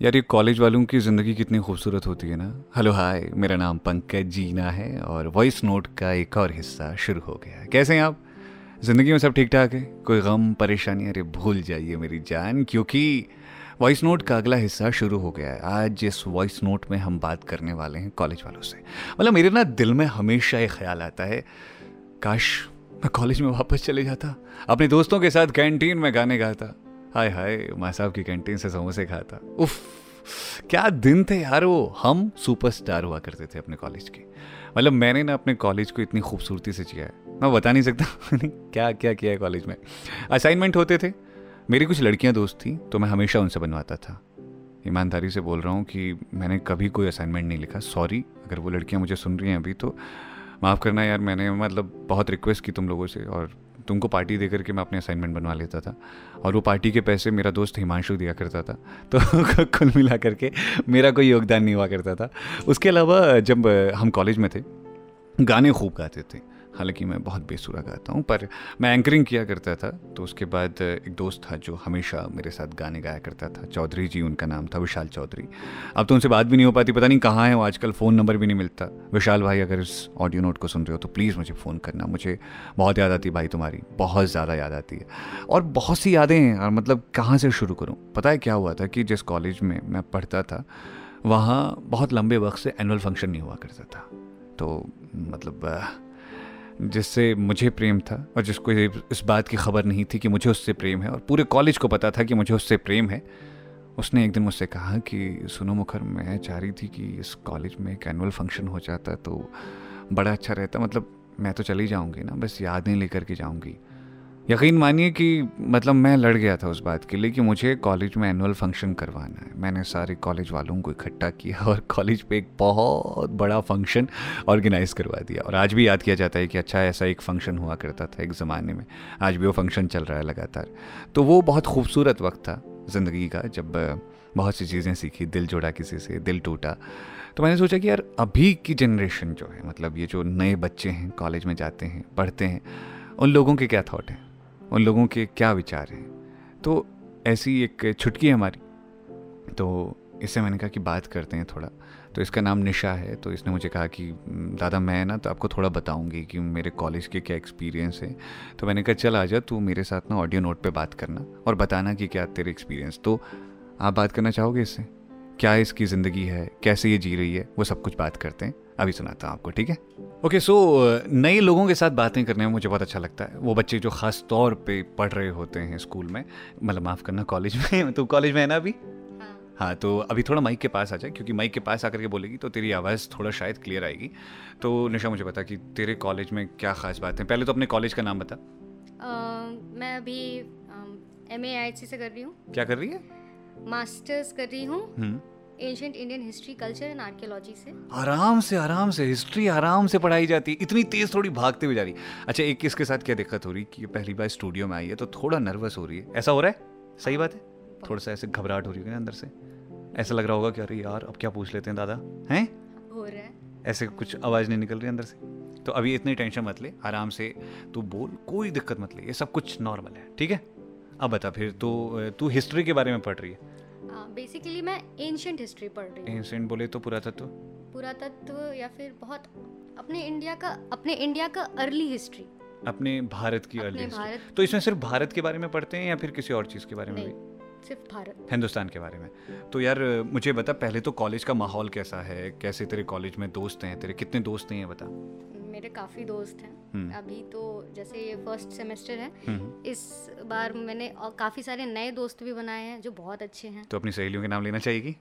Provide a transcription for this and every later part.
यार, ये कॉलेज वालों की ज़िंदगी कितनी खूबसूरत होती है ना। हेलो हाय मेरा नाम पंकज जीना है और वॉइस नोट का एक और हिस्सा शुरू हो गया कैसे हैं आप? ज़िंदगी में सब ठीक ठाक है? कोई गम, परेशानी? अरे, भूल जाइए मेरी जान, क्योंकि वॉइस नोट का अगला हिस्सा शुरू हो गया है। आज जिस वॉइस नोट में हम बात करने वाले हैं कॉलेज वालों से। मतलब मेरे ना दिल में हमेशा ये ख्याल आता है, काश मैं कॉलेज में वापस चले जाता। अपने दोस्तों के साथ कैंटीन में गाने गाता। हाय हाय माँ साहब की कैंटीन से समोसे खाता उफ, क्या दिन थे यार वो। हम सुपरस्टार हुआ करते थे अपने कॉलेज के। मतलब मैंने ना अपने कॉलेज को इतनी खूबसूरती से जिया है। मैं बता नहीं सकता। क्या क्या किया है कॉलेज में। असाइनमेंट होते थे। मेरी कुछ लड़कियाँ दोस्त थी तो मैं हमेशा उनसे बनवाता था। ईमानदारी से बोल रहा हूँ कि मैंने कभी कोई असाइनमेंट नहीं लिखा। सॉरी अगर वो लड़कियाँ मुझे सुन रही हैं अभी तो माफ़ करना यार, मैंने मतलब बहुत रिक्वेस्ट की तुम लोगों से और तुमको पार्टी दे करके मैं अपने असाइनमेंट बनवा लेता था। और वो पार्टी के पैसे मेरा दोस्त हिमांशु दिया करता था। तो कुल मिला करके मेरा कोई योगदान नहीं हुआ करता था। उसके अलावा जब हम कॉलेज में थे, गाने खूब गाते थे। हालाँकि मैं बहुत बेसुरा गाता हूँ, पर मैं एंकरिंग किया करता था। तो उसके बाद एक दोस्त था जो हमेशा मेरे साथ गाने गाया करता था। चौधरी जी, उनका नाम था विशाल चौधरी। अब तो उनसे बात भी नहीं हो पाती, पता नहीं कहाँ है वो, आजकल फ़ोन नंबर भी नहीं मिलता। विशाल भाई, अगर इस ऑडियो नोट को सुन रहे हो तो प्लीज़ मुझे फ़ोन करना। मुझे बहुत याद आती भाई तुम्हारी, बहुत ज़्यादा याद आती है। और बहुत सी यादें हैं और मतलब कहाँ से शुरू करूँ? पता है क्या हुआ था कि जिस कॉलेज में मैं पढ़ता था, वहाँ बहुत लंबे वक्त से एनुअल फ़ंक्शन नहीं हुआ करता था। तो मतलब जिससे मुझे प्रेम था और जिसको इस बात की खबर नहीं थी कि मुझे उससे प्रेम है और पूरे कॉलेज को पता था कि मुझे उससे प्रेम है। उसने एक दिन मुझसे कहा कि, सुनो मुखर, मैं चाह रही थी कि इस कॉलेज में एक एनुअल फ़ंक्शन हो जाता तो बड़ा अच्छा रहता मतलब मैं तो चली जाऊँगी ना, बस यादें लेकर के जाऊँगी। यकीन मानिए कि मतलब मैं लड़ गया था उस बात के लिए कि मुझे कॉलेज में एनुअल फ़ंक्शन करवाना है। मैंने सारे कॉलेज वालों को इकट्ठा किया और कॉलेज पे एक बहुत बड़ा फ़ंक्शन ऑर्गेनाइज करवा दिया। और आज भी याद किया जाता है कि अच्छा ऐसा एक फ़ंक्शन हुआ करता था एक ज़माने में। आज भी वो फ़ंक्शन चल रहा है लगातार। तो वो बहुत खूबसूरत वक्त था ज़िंदगी का, जब बहुत सी चीज़ें सीखी, दिल जोड़ा किसी से, दिल टूटा। तो मैंने सोचा कि यार, अभी की जनरेशन जो है मतलब ये जो नए बच्चे हैं, कॉलेज में जाते हैं, पढ़ते हैं, उन लोगों के क्या थाट हैं? उन लोगों के क्या विचार हैं? तो ऐसी एक छुटकी है हमारी। तो इससे मैंने कहा कि बात करते हैं थोड़ा। तो इसका नाम निशा है तो इसने मुझे कहा कि दादा मैं ना तो आपको थोड़ा बताऊँगी कि मेरे कॉलेज के क्या एक्सपीरियंस है। तो मैंने कहा, चल आ जा, तू मेरे साथ ना ऑडियो नोट पे बात करना और बताना कि क्या तेरे एक्सपीरियंस तो आप बात करना चाहोगे इससे? क्या इसकी ज़िंदगी है? कैसे ये जी रही है? वो सब कुछ बात करते हैं। अभी सुनाता हूँ आपको ठीक है? ओके सो नए लोगों के साथ बातें करने में मुझे बहुत अच्छा लगता है। वो बच्चे जो खास तौर पे पढ़ रहे होते हैं स्कूल में मतलब माफ़ करना कॉलेज में तो कॉलेज में है ना अभी? हाँ।, हाँ तो अभी थोड़ा माइक के पास आ जाए क्योंकि माइक के पास आकर के बोलेगी तो तेरी आवाज़ थोड़ा शायद क्लियर आएगी। तो निशा मुझे बता कि तेरे कॉलेज में क्या खास बात है? पहले तो अपने कॉलेज का नाम बता। मैं अभी एम ए से कर रही हूँ। क्या कर रही है? मास्टर्स कर रही हूँ। हम्म। Ancient Indian history culture and archaeology से। आराम से आराम से हिस्ट्री आराम से पढ़ाई जाती। है इतनी तेज थोड़ी भागते हुए जा रही। अच्छा एक किसके साथ क्या दिक्कत हो रही कि पहली बार स्टूडियो में आई है तो थोड़ा नर्वस हो रही है। ऐसा हो रहा है? सही बात है? थोड़ा सा ऐसे घबराहट हो रही है अंदर से। ऐसा लग रहा होगा कि अरे यार अब क्या पूछ लेते हैं दादा? हैं? हो रहा है। ऐसे कुछ आवाज़ नहीं निकल रही अंदर से। तो अभी इतनी टेंशन मत ले आराम से। तू बोल कोई दिक्कत मत ले ये सब कुछ नॉर्मल है ठीक है? अब बता फिर तो तू हिस्ट्री के बारे में पढ़ रही है। बेसिकली मैं एंशियंट हिस्ट्री पढ़ रही हूँ। एंशियंट बोले तो पुरातत्व? पुरातत्व या फिर बहुत अपने इंडिया का अपने इंडिया का अर्ली हिस्ट्री अपने भारत की अर्ली हिस्ट्री तो इसमें सिर्फ़ भारत के बारे में पढ़ते हैं या फिर किसी और चीज़ के बारे में भी? सिर्फ़ भारत। हिंदुस्तान के बारे में। तो यार मुझे बता पहले तो कॉलेज का माहौल कैसा है? कैसे तेरे कॉलेज में दोस्त हैं? तेरे कितने दोस्त हैं ये बता? काफ़ी दोस्त हैं। हम्म। अभी तो जैसे ये फ़र्स्ट सेमेस्टर है हम्म। इस बार मैंने और काफ़ी सारे नए दोस्त भी बनाए हैं जो बहुत अच्छे हैं। तो अपनी सहेलियों के नाम लेना चाहिए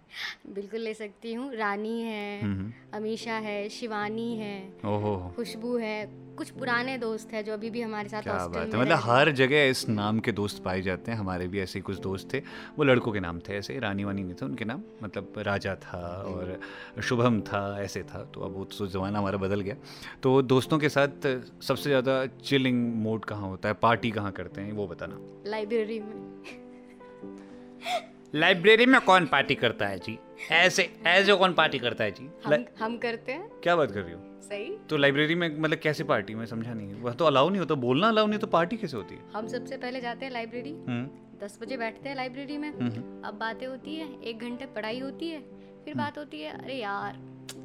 बिल्कुल ले सकती हूँ। रानी है हम्म, अमीशा है शिवानी है खुशबू है कुछ पुराने दोस्त हैं जो अभी भी हमारे साथ क्या बात है। मतलब हर जगह इस नाम के दोस्त पाए जाते हैं। हमारे भी ऐसे कुछ दोस्त थे। वो लड़कों के नाम थे ऐसे। रानी वानी नहीं थे उनके नाम मतलब राजा था और शुभम था ऐसे था। तो अब वो तो ज़माना हमारा बदल गया। तो दोस्तों के साथ सबसे ज़्यादा चिलिंग मोड कहाँ होता है? पार्टी कहाँ करते हैं? वो बताना। लाइब्रेरी में। लाइब्रेरी में कौन पार्टी करता है जी? ऐसे ऐसे कौन पार्टी करता है जी? हम, हम करते हैं। क्या बात कर रही हो? सही? तो लाइब्रेरी में मतलब कैसे पार्टी में समझा नहीं। वह तो अलाउ नहीं होता। बोलना अलाउ नहीं तो पार्टी कैसे होती है? हम सबसे पहले जाते हैं लाइब्रेरी हम्म। दस बजे बैठते हैं लाइब्रेरी में। अब बातें होती है एक घंटे पढ़ाई होती है फिर बात होती है अरे यार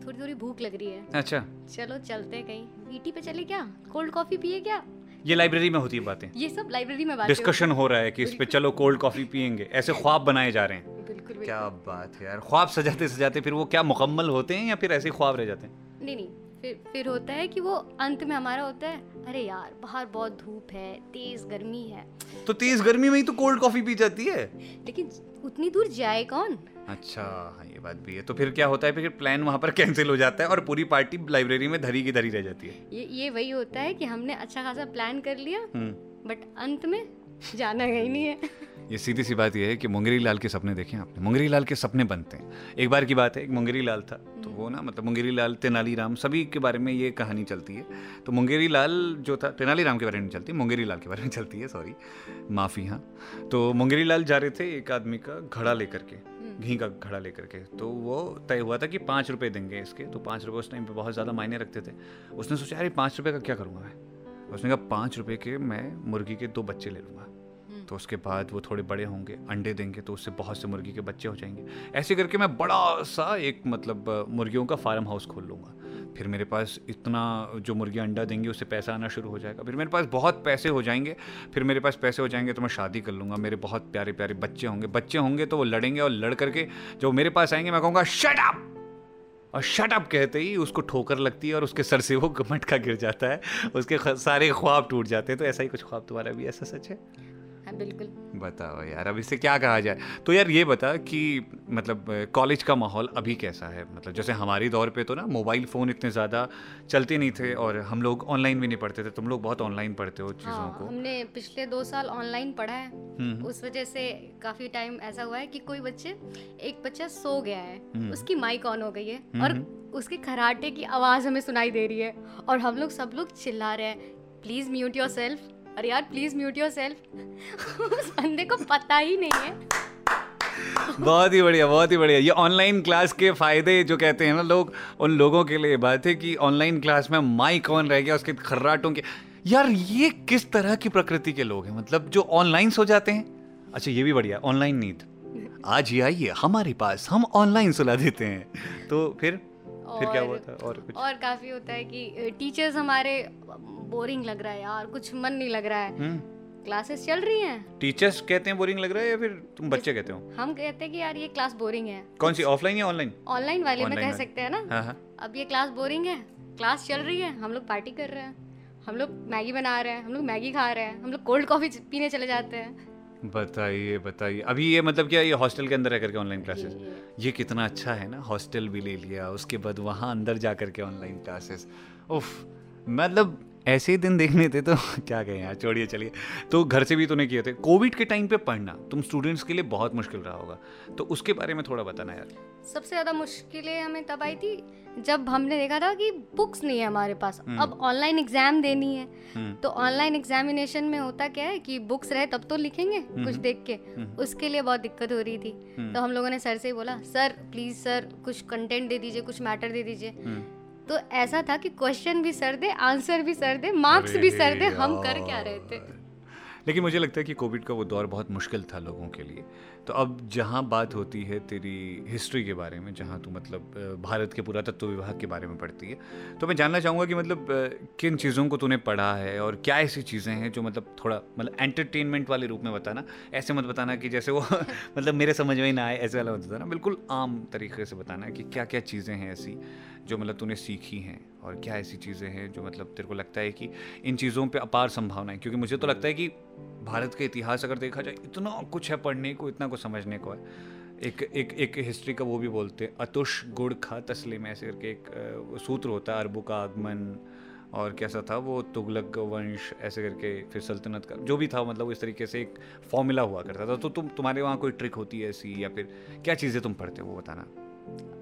थोड़ी थोड़ी भूख लग रही है। अच्छा। चलो चलते कहीं। ईटी पे चले क्या? कोल्ड कॉफ़ी पिए क्या? ये लाइब्रेरी में होती है बातें। ये सब लाइब्रेरी में बातें डिस्कशन हो रहा है कि इस पे चलो कोल्ड कॉफ़ी पियेंगे। ऐसे ख्वाब बनाए जा रहे हैं। बिल्कुल क्या बात है यार। ख्वाब सजाते सजाते फिर वो क्या मुकम्मल होते हैं या फिर ऐसे ख्वाब रह जाते हैं? नहीं नहीं। फिर फिर होता है कि वो अंत में हमारा होता है अरे यार बाहर बहुत धूप है तेज गर्मी है। तो तेज गर्मी में ही तो कोल्ड कॉफ़ी पी जाती है। लेकिन उतनी दूर जाए कौन? अच्छा हाँ ये बात भी है। तो फिर क्या होता है फिर प्लान वहाँ पर कैंसिल हो जाता है और पूरी पार्टी लाइब्रेरी में धरी की धरी रह जाती है। ये ये वही होता है कि हमने अच्छा खासा प्लान कर लिया बट अंत में जाना गई नहीं है। ये सीधी सी बात ये है कि मुंगेरी लाल के सपने देखे आपने। मुंगेरी लाल के सपने बनते हैं। एक बार की बात है एक मुंगेरी लाल था। तो वो ना मतलब मुंगेरी लाल तेनालीराम सभी के बारे में ये कहानी चलती है। तो मुंगेरी लाल जो था तेनालीराम के बारे में चलती है मुंगेरी लाल के बारे में चलती है सॉरी माफ़ी हाँ। तो मुंगेरी लाल जा रहे थे एक आदमी का घड़ा लेकर के घी का घड़ा लेकर के। तो वो तय हुआ था कि पाँच रुपये देंगे इसके। तो पाँच रुपये उस टाइम पर बहुत ज़्यादा मायने रखते थे। उसने सोचा यार पाँच रुपये का क्या करूँगा मैं? उसने कहा पाँच रुपये के मैं मुर्गी के दो बच्चे ले लूँगा। तो उसके बाद वो थोड़े बड़े होंगे, अंडे देंगे तो उससे बहुत से मुर्गी के बच्चे हो जाएँगे। ऐसे करके मैं बड़ा सा एक मतलब मुर्गियों का फार्म हाउस खोल लूँगा। फिर मेरे पास इतना जो मुर्गियाँ अंडा देंगी, उससे पैसा आना शुरू हो जाएगा। फिर मेरे पास बहुत पैसे हो जाएँगे, फिर मेरे पास पैसे हो जाएँगे तो मैं शादी कर लूँगा। मेरे बहुत प्यारे प्यारे बच्चे होंगे। बच्चे होंगे तो वो लड़ेंगे और लड़ करके जो मेरे पास आएँगे, मैं कहूँगा शट अप और शट अप कहते ही उसको ठोकर लगती है और उसके सर से वो मटका गिर जाता है। उसके सारे ख्वाब टूट जाते हैं। तो ऐसा ही कुछ ख्वाब तुम्हारा भी ऐसा सच है हाँ? बिल्कुल। बताओ यार अब इससे क्या कहा जाए? तो यार ये बता कि मतलब कॉलेज का माहौल अभी कैसा है? मतलब जैसे हमारी दौर पे तो ना मोबाइल फ़ोन इतने ज़्यादा चलते नहीं थे और हम लोग ऑनलाइन भी नहीं पढ़ते थे। तुम लोग बहुत ऑनलाइन पढ़ते हो चीज़ों हाँ, को। हमने पिछले दो साल ऑनलाइन पढ़ा है। हम्म। उस वजह से काफ़ी टाइम ऐसा हुआ है कि कोई बच्चे एक बच्चा सो गया है। हम्म। उसकी माइक ऑन हो गई है हम्म, और उसके खराटे की आवाज़ हमें सुनाई दे रही है और हम लोग सब लोग चिल्ला रहे हैं प्लीज़ म्यूट योर सेल्फ अरे यार प्लीज़ म्यूट योर सेल्फ उस बंदे को पता ही नहीं है। बहुत ही बढ़िया, बहुत ही बढ़िया। ये ऑनलाइन क्लास के फ़ायदे जो कहते हैं ना लोग, उन लोगों के लिए बात है कि ऑनलाइन क्लास में माइक ऑन रह गया, उसके खर्राटों के। यार, ये किस तरह की प्रकृति के लोग हैं? मतलब जो ऑनलाइन सो जाते हैं। अच्छा ये भी बढ़िया ऑनलाइन नींद आज ही आइए, हमारे पास हम ऑनलाइन सुला देते हैं। तो फिर? फिर क्या हुआ था? और कुछ? और काफ़ी होता है कि टीचर्स हमारे बोरिंग लग रहा है यार कुछ मन नहीं लग रहा है। क्लासेस हम्म। चल रही हैं। टीचर्स कहते हैं बोरिंग लग रहा है या फिर तुम बच्चे कहते हो? हम कहते हैं कि यार ये क्लास बोरिंग है। कौन सी ऑफलाइन या ऑनलाइन ऑनलाइन वाले में कह सकते हैं ना? हाँ, हाँ। अब ये क्लास बोरिंग है क्लास चल रही है हम लोग पार्टी कर रहे हैं हम लोग मैगी बना रहे हैं हम लोग मैगी खा रहे हैं हम लोग कोल्ड कॉफ़ी पीने चले जाते हैं। बताइए बताइए। अभी ये मतलब क्या ये हॉस्टल के अंदर रह करके ऑनलाइन क्लासेस ये कितना अच्छा है ना हॉस्टल भी ले लिया उसके बाद वहाँ अंदर जा करके ऑनलाइन क्लासेस उफ मतलब ऐसे दिन देखने थे तो क्या कहें यार छोड़िए चलिए। तो घर से भी तो नहीं किए थे। कोविड के टाइम पे पढ़ना तुम स्टूडेंट्स के लिए बहुत मुश्किल रहा होगा। तो उसके बारे में थोड़ा बताना यार। सबसे ज़्यादा मुश्किलें हमें तब आई थी जब हमने देखा था कि बुक्स नहीं है हमारे पास। हम्म। अब ऑनलाइन एग्ज़ाम देनी है। हम्म। तो ऑनलाइन एग्जामिनेशन में होता क्या है कि बुक्स रहे तब तो लिखेंगे हम्म। कुछ देख के। उसके लिए बहुत दिक्कत हो रही थी। तो हम लोगों ने सर से ही बोला सर प्लीज़ सर कुछ कंटेंट दे दीजिए कुछ मैटर दे दीजिए। तो ऐसा था कि क्वेश्चन भी सर दे आंसर भी सर दे मार्क्स भी सर दे हम कर क्या रहे थे? लेकिन मुझे लगता है कि कोविड का वो दौर बहुत मुश्किल था लोगों के लिए। तो अब जहाँ बात होती है तेरी हिस्ट्री के बारे में जहाँ तू मतलब भारत के पुरातत्व विभाग के बारे में पढ़ती है तो मैं जानना चाहूँगा कि मतलब किन चीज़ों को तूने पढ़ा है और क्या ऐसी चीज़ें हैं जो मतलब थोड़ा मतलब एंटरटेनमेंट वाले रूप में बताना ऐसे मत बताना कि जैसे वो मतलब मेरे समझ में ही ना आए ऐसे वाला मत बताना। बिल्कुल आम तरीके से बताना कि क्या क्या चीज़ें हैं ऐसी जो मतलब तूने सीखी हैं और क्या ऐसी चीज़ें हैं जो मतलब तेरे को लगता है कि इन चीज़ों पे अपार संभावना है? क्योंकि मुझे तो लगता है कि भारत का इतिहास अगर देखा जाए, इतना कुछ है पढ़ने को, इतना कुछ समझने को है। एक एक एक हिस्ट्री का वो भी बोलते हैं, अतुष गुड़ खा तस्लीम ऐसे करके एक सूत्र होता है, अरबों का आगमन और कैसा था वो, तुगलक वंश ऐसे करके फिर सल्तनत का, जो भी था मतलब इस तरीके से एक फॉर्मूला हुआ करता था। तो तुम, तुम्हारे वहाँ कोई ट्रिक होती है ऐसी या फिर क्या चीज़ें तुम पढ़ते हो वो बताना?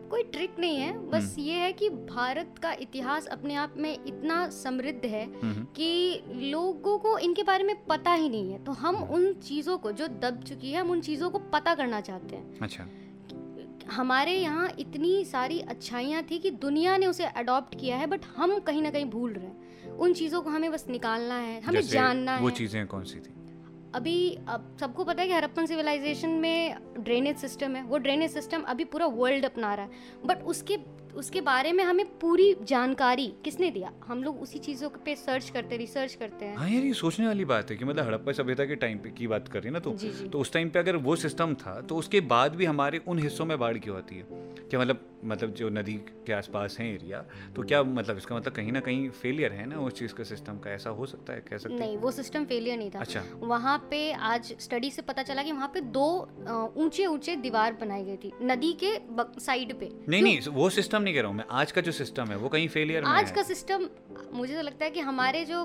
कोई ट्रिक नहीं है बस हम्म। ये है कि भारत का इतिहास अपने आप में इतना समृद्ध है हम्म। कि लोगों को इनके बारे में पता ही नहीं है तो हम हम्म। उन चीज़ों को जो दब चुकी है हम उन चीज़ों को पता करना चाहते हैं अच्छा हमारे यहाँ इतनी सारी अच्छाइयाँ थी कि दुनिया ने उसे अडॉप्ट किया है बट हम कहीं ना कहीं भूल रहे हैं उन चीज़ों को हमें बस निकालना है हमें जानना वो है वो चीज़ें कौन सी थी अभी अब सबको पता है कि हरप्पन सिविलाइजेशन में ड्रेनेज सिस्टम है, वो ड्रेनेज सिस्टम अभी पूरा वर्ल्ड अपना रहा है। बट उसके उसके बारे में हमें पूरी जानकारी किसने दिया? हम लोग उसी चीज़ों पे सर्च करते रिसर्च करते हैं। हाँ यार ये सोचने वाली बात है कि मतलब हड़प्पा सभ्यता के टाइम पे की बात कर रही है ना तो? जी जी। तो उस टाइम पे अगर वो सिस्टम था तो उसके बाद भी हमारे उन हिस्सों में बाढ़ क्यों आती है? क्या मतलब मतलब जो नदी के आसपास है एरिया तो क्या मतलब इसका मतलब कहीं ना कहीं फेलियर है ना उस चीज़ का सिस्टम का? ऐसा हो सकता है कह सकते नहीं वो सिस्टम फेलियर नहीं था। अच्छा। वहाँ पे आज स्टडी से पता चला कि वहाँ पे दो ऊँचे ऊँचे दीवार बनाई गई थी नदी के साइड पे। नहीं नहीं वो सिस्टम नहीं कह रहा हूँ मैं आज का जो सिस्टम है वो कहीं फेलियर में आज है। का सिस्टम मुझे तो लगता है कि हमारे जो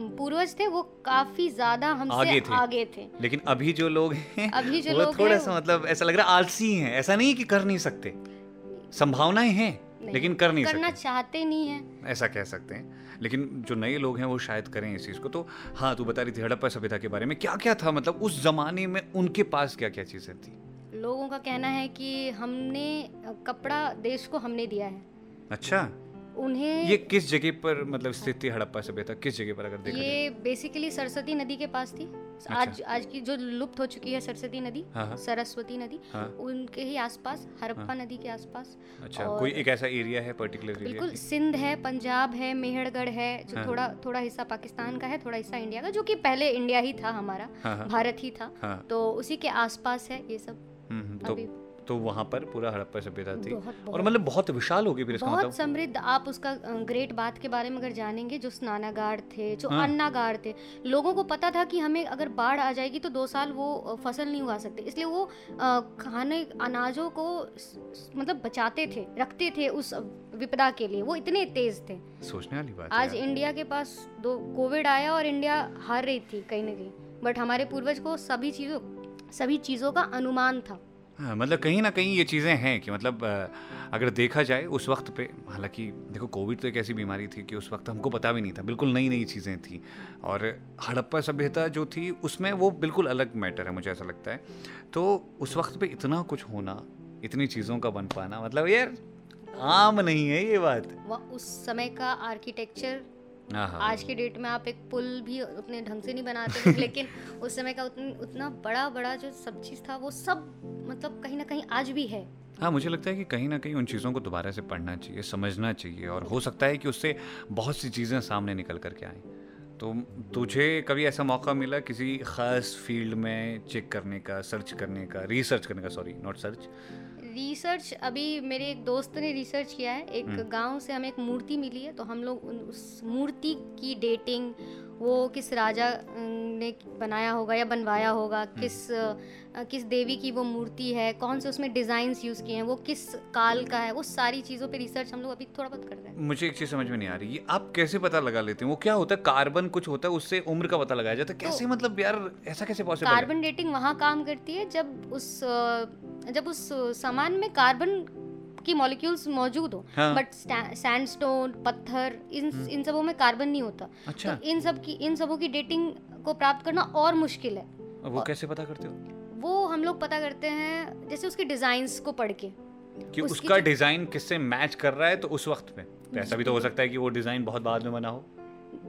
पूर्वज थे वो काफ़ी ज़्यादा हमसे आगे थे। आगे थे। लेकिन अभी जो लोग हैं अभी जो वो लोग थोड़ा सा मतलब ऐसा लग रहा है आलसी हैं। ऐसा नहीं कि कर नहीं सकते। संभावनाएँ हैं लेकिन कर नहीं करना सकते। चाहते नहीं है। ऐसा कह सकते हैं। लेकिन जो नए लोग हैं वो शायद करें इस चीज़ को। तो हाँ तू बता रही थी हड़प्पा सभ्यता के बारे में क्या क्या था? मतलब उस जमाने में उनके पास क्या क्या चीज़ें थी? लोगों का कहना है कि हमने कपड़ा देश को हमने दिया है। अच्छा। उन्हें ये किस जगह पर मतलब स्थित थी हड़प्पा सभ्यता किस जगह पर अगर देखा ये बेसिकली सरस्वती नदी के पास थी। अच्छा। आज आज की जो लुप्त हो चुकी है सरस्वती नदी हाँ हाँ। सरस्वती नदी हाँ। उनके ही आसपास हड़प्पा नदी के आसपास। अच्छा कोई एक ऐसा एरिया है पर्टिकुलर बिल्कुल सिंध है पंजाब है मेहरगढ़ है जो हाँ। थोड़ा थोड़ा हिस्सा पाकिस्तान का है थोड़ा हिस्सा इंडिया का जो कि पहले इंडिया ही था हमारा भारत ही था। तो उसी के आसपास है ये सब। तो तो वहाँ पर पूरा हड़प्पा सभ्यता थी। बहुत बहुत, और मतलब बहुत विशाल होगी फिर इसका बहुत मतलब। समृद्ध आप उसका ग्रेट बात के बारे में अगर जानेंगे जो स्नानागार थे जो हाँ। अन्नागार थे लोगों को पता था कि हमें अगर बाढ़ आ जाएगी तो दो साल वो फ़सल नहीं उगा सकते। इसलिए वो खाने अनाजों को मतलब बचाते थे रखते थे उस विपदा के लिए। वो इतने तेज थे। सोचने वाली बात आज इंडिया के पास दो कोविड आया और इंडिया हार रही थी कहीं ना कहीं। बट हमारे पूर्वज को सभी चीज़ों सभी चीज़ों का अनुमान था। हाँ मतलब कहीं ना कहीं ये चीज़ें हैं कि मतलब अगर देखा जाए उस वक्त पे, हालाँकि देखो कोविड तो एक ऐसी बीमारी थी कि उस वक्त हमको पता भी नहीं था, बिल्कुल नई नई चीज़ें थी। और हड़प्पा सभ्यता जो थी, उसमें वो बिल्कुल अलग मैटर है, मुझे ऐसा लगता है। तो उस वक्त पे इतना कुछ होना, इतनी चीज़ों का बन पाना मतलब यार, आम नहीं है ये बात। वह उस समय का आर्किटेक्चर आज के डेट में आप एक पुल भी उतने ढंग से नहीं बनाते लेकिन उस समय का उतन, उतना बड़ा बड़ा जो सब चीज़ था वो सब मतलब कहीं ना कहीं आज भी है। हाँ मुझे लगता है कि कहीं ना कहीं उन चीज़ों को दोबारा से पढ़ना चाहिए समझना चाहिए और हो सकता है कि उससे बहुत सी चीज़ें सामने निकल करके आएँ। तो तुझे कभी ऐसा मौका मिला किसी ख़ास फ़ील्ड में चेक करने का सर्च करने का रिसर्च करने का सॉरी नॉट सर्च रिसर्च अभी मेरे एक दोस्त ने रिसर्च किया है। एक गाँव से हमें एक मूर्ति मिली है तो हम लोग उस मूर्ति की डेटिंग वो किस राजा ने बनाया होगा या बनवाया होगा किस किस देवी की वो मूर्ति है कौन से उसमें डिज़ाइंस यूज़ किए हैं वो किस काल का है वो सारी चीज़ों पे रिसर्च हम लोग अभी थोड़ा बहुत कर रहे हैं। मुझे एक चीज़ समझ में नहीं आ रही आप कैसे पता लगा लेते हैं? वो क्या होता है? कार्बन कुछ होता है उससे उम्र का पता लगाया जाता है? कैसे तो, मतलब यार ऐसा कैसे पॉसिबल कार्बन डेटिंग वहाँ काम करती है जब उस जब उस सामान में कार्बन की मॉलिक्यूल्स मौजूद हो हाँ। बट सैंडस्टोन पत्थर इन इन सबों में कार्बन नहीं होता। अच्छा। तो इन सब की इन सबों की डेटिंग को प्राप्त करना और मुश्किल है। वो कैसे पता करते हो? वो हम लोग पता करते हैं जैसे उसके डिजाइन्स को पढ़ के। कि उसका डिज़ाइन किससे मैच कर रहा है तो उस वक्त पे। तो ऐसा भी तो हो सकता है कि वो डिज़ाइन बहुत बाद में बना हो।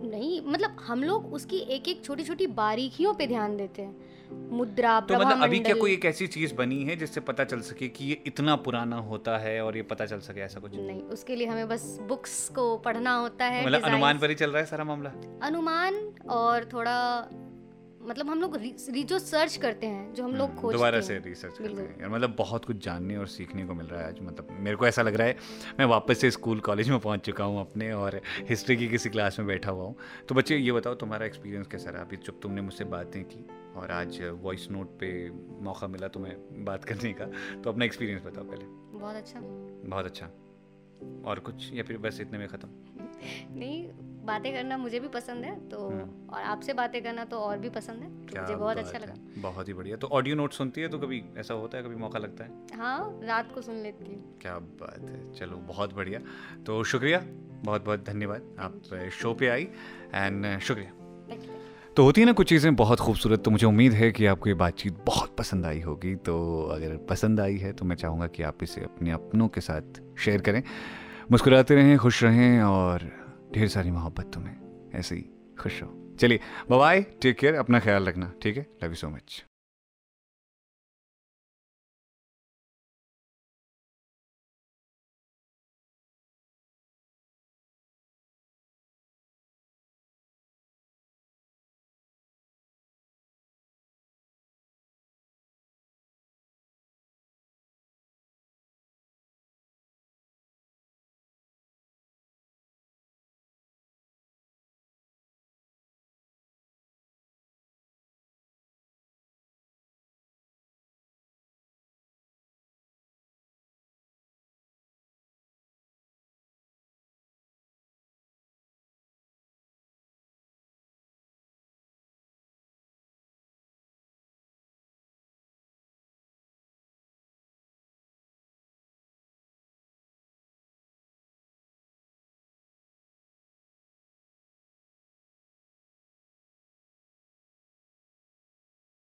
नहीं मतलब हम लोग उसकी एक एक छोटी छोटी बारीकियों पे ध्यान देते हैं। मुद्रा तो मतलब अभी क्या कोई एक ऐसी चीज़ बनी है जिससे पता चल सके कि ये इतना पुराना होता है और ये पता चल सके ऐसा कुछ? नहीं उसके लिए हमें बस बुक्स को पढ़ना होता है मतलब अनुमान पर ही चल रहा है सारा मामला? अनुमान और थोड़ा मतलब हम लोग जो सर्च करते हैं जो हम लोग खोजते हम्म, दोबारा से रिसर्च करते हैं। यार मतलब बहुत कुछ जानने और सीखने को मिल रहा है आज मतलब मेरे को ऐसा लग रहा है मैं वापस से स्कूल कॉलेज में पहुँच चुका हूँ अपने और हिस्ट्री की किसी क्लास में बैठा हुआ हूँ। तो बच्चे ये बताओ तुम्हारा एक्सपीरियंस कैसा रहा? अभी जब तुमने मुझसे बातें की और आज वॉइस नोट पे मौका मिला तुम्हें बात करने का तो अपना एक्सपीरियंस बताओ पहले। बहुत अच्छा। बहुत अच्छा। और कुछ? या फिर बस इतने में ख़त्म? नहीं बातें करना मुझे भी पसंद है तो हम्म। और आपसे बातें करना तो और भी पसंद है तो मुझे बहुत अच्छा है, लगा बहुत ही बढ़िया। तो ऑडियो नोट सुनती है तो कभी ऐसा होता है कभी मौका लगता है? हाँ रात को सुन लेती हूँ। क्या बात है। चलो बहुत बढ़िया। तो शुक्रिया बहुत बहुत धन्यवाद आप शो पे आई एंड शुक्रिया। तो होती है ना कुछ चीज़ें बहुत खूबसूरत तो मुझे उम्मीद है कि आपको ये बातचीत बहुत पसंद आई होगी। तो अगर पसंद आई है तो मैं चाहूँगा कि आप इसे अपने अपनों के साथ शेयर करें। मुस्कुराते रहें खुश रहें और ढेर सारी मोहब्बत तुम्हें। ऐसे ही खुश हो चलिए बाय टेक केयर अपना ख्याल रखना, ठीक है? Love you so much